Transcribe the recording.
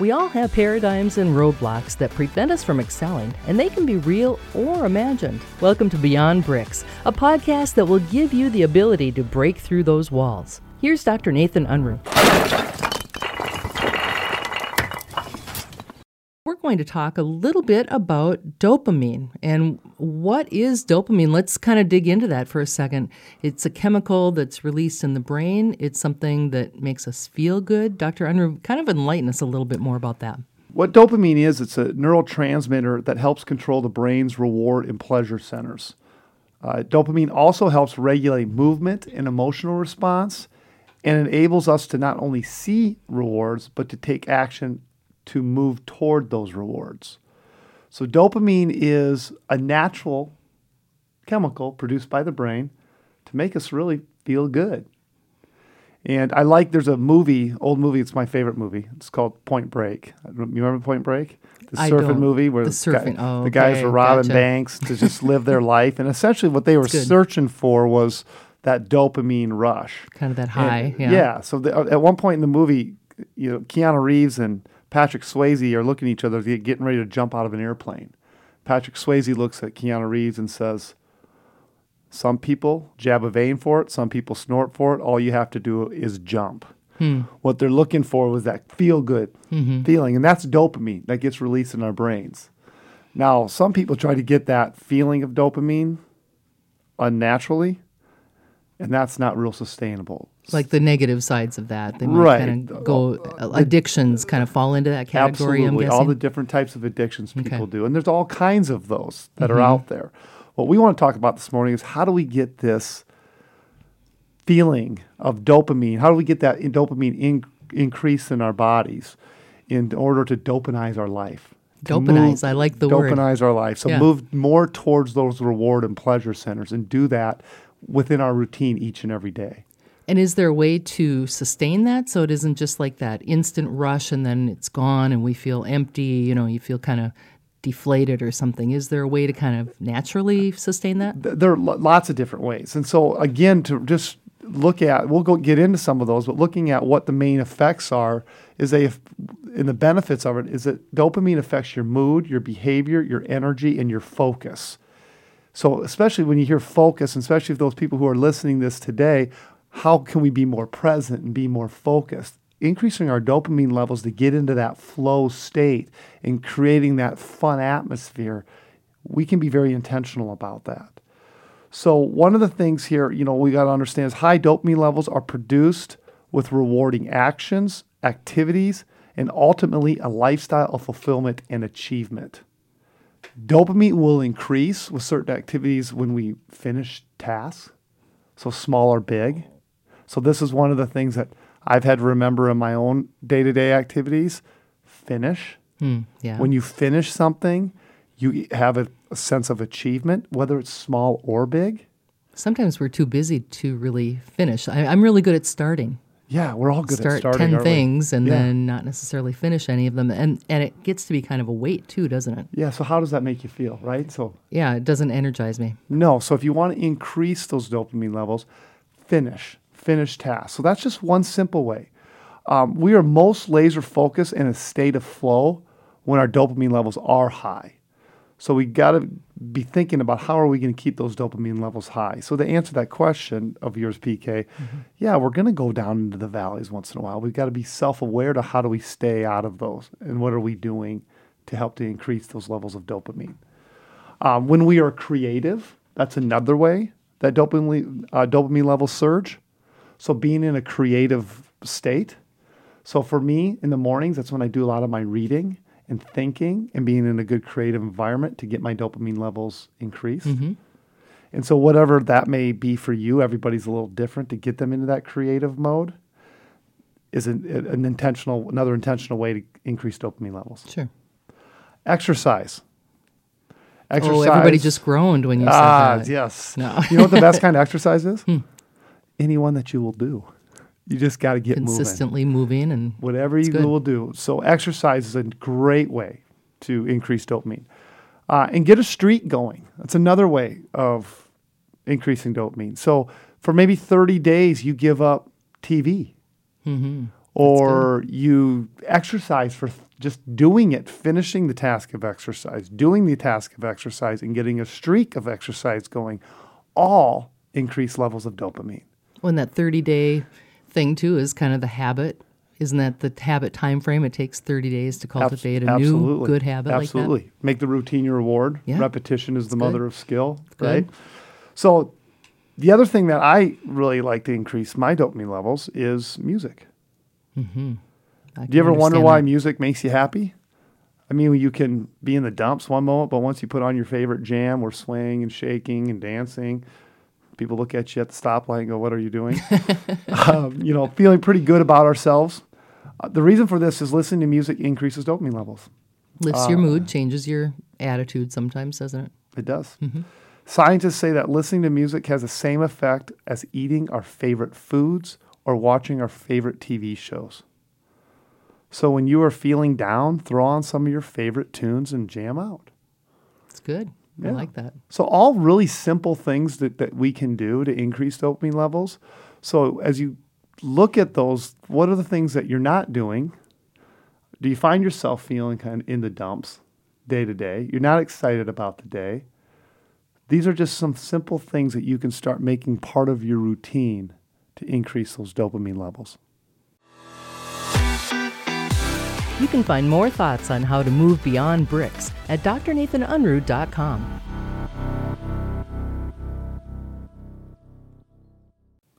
We all have paradigms and roadblocks that prevent us from excelling, and they can be real or imagined. Welcome to Beyond Bricks, a podcast that will give you the ability to break through those walls. Here's Dr. Nathan Unruh. Going to talk a little bit about dopamine and what is dopamine. Let's kind of dig into that for a second. It's a chemical that's released in the brain. It's something that makes us feel good. Dr. Unruh, kind of enlighten us a little bit more about that. What dopamine is, it's a neurotransmitter that helps control the brain's reward and pleasure centers. Uh, dopamine also helps regulate movement and emotional response and enables us to not only see rewards, but to take action to move toward those rewards. So, dopamine is a natural chemical produced by the brain to make us really feel good. And I like, there's a movie, old movie, it's my favorite movie. It's called Point Break. You remember Point Break? The I surfing movie where The guy- surfing, oh, the guys okay, were robbing gotcha. banks to just live their life. And essentially what they were searching for was that dopamine rush. Kind of that And- high. yeah. Yeah. So the, at one point in the movie, you know, Keanu Reeves and Patrick Swayze are looking at each other, getting ready to jump out of an airplane. Patrick Swayze looks at Keanu Reeves and says, "Some people jab a vein for it. Some people snort for it. All you have to do is jump." Hmm. What they're looking for was that feel good Mm-hmm. feeling, and that's dopamine that gets released in our brains. Now, some people try to get that feeling of dopamine unnaturally, and that's not real sustainable. Like the negative sides of that. They might Right. kind of go, uh, addictions kind of fall into that category, Absolutely, all the different types of addictions Okay. people do, and there's all kinds of those that Mm-hmm. are out there. What we want to talk about this morning is how do we get this feeling of dopamine? How do we get that in- dopamine in, increase in our bodies in order to dopamize our life? Dopamize, I like the word. Dopamize our life. So Yeah. move more towards those reward and pleasure centers, and do that within our routine each and every day. And is there a way to sustain that so it isn't just like that instant rush and then it's gone and we feel empty, you know, you feel kind of deflated or something? Is there a way to kind of naturally sustain that? there are lots of different ways. And so again, to just look at, we'll go get into some of those, but looking at what the main effects are is they, and the benefits of it is that dopamine affects your mood, your behavior, your energy, and your focus. So especially when you hear focus, and especially if those people who are listening this today, how can we be more present and be more focused? Increasing our dopamine levels to get into that flow state and creating that fun atmosphere, we can be very intentional about that. So one of the things here, you know, we got to understand is high dopamine levels are produced with rewarding actions, activities, and ultimately a lifestyle of fulfillment and achievement. Dopamine will increase with certain activities when we finish tasks, so small or big. So this is one of the things that I've had to remember in my own day-to-day activities. Finish. Hmm, yeah. When you finish something, you have a, a sense of achievement, whether it's small or big. Sometimes we're too busy to really finish. I, I'm really good at starting. Yeah, we're all good Start at starting. 10 aren't we? things and Yeah. then not necessarily finish any of them. And, and it gets to be kind of a weight too, doesn't it? Yeah, so how does that make you feel, right? So Yeah, it doesn't energize me. No. So if you want to increase those dopamine levels, finish, finish tasks. So that's just one simple way. Um, we are most laser focused in a state of flow when our dopamine levels are high. So we got to be thinking about how are we going to keep those dopamine levels high. So to answer that question of yours, PK, yeah, we're going to go down into the valleys once in a while. We've got to be self-aware to how do we stay out of those and what are we doing to help to increase those levels of dopamine. Um, when we are creative, that's another way that dopamine uh, dopamine levels surge. So being in a creative state. So for me, in the mornings, that's when I do a lot of my reading and thinking and being in a good creative environment to get my dopamine levels increased. And so whatever that may be for you, everybody's a little different to get them into that creative mode. Is an, an intentional, another intentional way to increase dopamine levels. Sure. Exercise. Oh, everybody just groaned when you said Ah, that. yes. No. you know what the best kind of exercise is? Anyone that you will do. You just got to get. Consistently moving and Whatever you good. will do. So exercise is a great way to increase dopamine. Uh, and get a streak going. That's another way of increasing dopamine. So for maybe 30 days, you give up TV. Mm-hmm. Or you exercise for just doing it, finishing the task of exercise, doing the task of exercise, and getting a streak of exercise going, all increase levels of dopamine. When that 30 day thing, too, is kind of the habit. Isn't that the habit time frame? It takes 30 days to cultivate a new good habit Absolutely. like Make the routine your reward. Yeah. Repetition is the good. mother of skill, good. right? So, the other thing that I really like to increase my dopamine levels is music. Mm-hmm. I Do you ever wonder why that. music makes you happy? I mean, you can be in the dumps one moment, but once you put on your favorite jam, we're swaying and shaking and dancing. People look at you at the stoplight and go, "What are you doing?" um, you know, feeling pretty good about ourselves. Uh, the reason for this is listening to music increases dopamine levels. Lifts uh, your mood, changes your attitude sometimes, doesn't it? It does. Scientists say that listening to music has the same effect as eating our favorite foods or watching our favorite TV shows. So when you are feeling down, throw on some of your favorite tunes and jam out. It's good. I like that. So all really simple things that, that we can do to increase dopamine levels. So as you look at those, what are the things that you're not doing? Do you find yourself feeling kind of in the dumps day to day? You're not excited about the day. These are just some simple things that you can start making part of your routine to increase those dopamine levels. You can find more thoughts on how to move beyond bricks at drnathanunruh.com.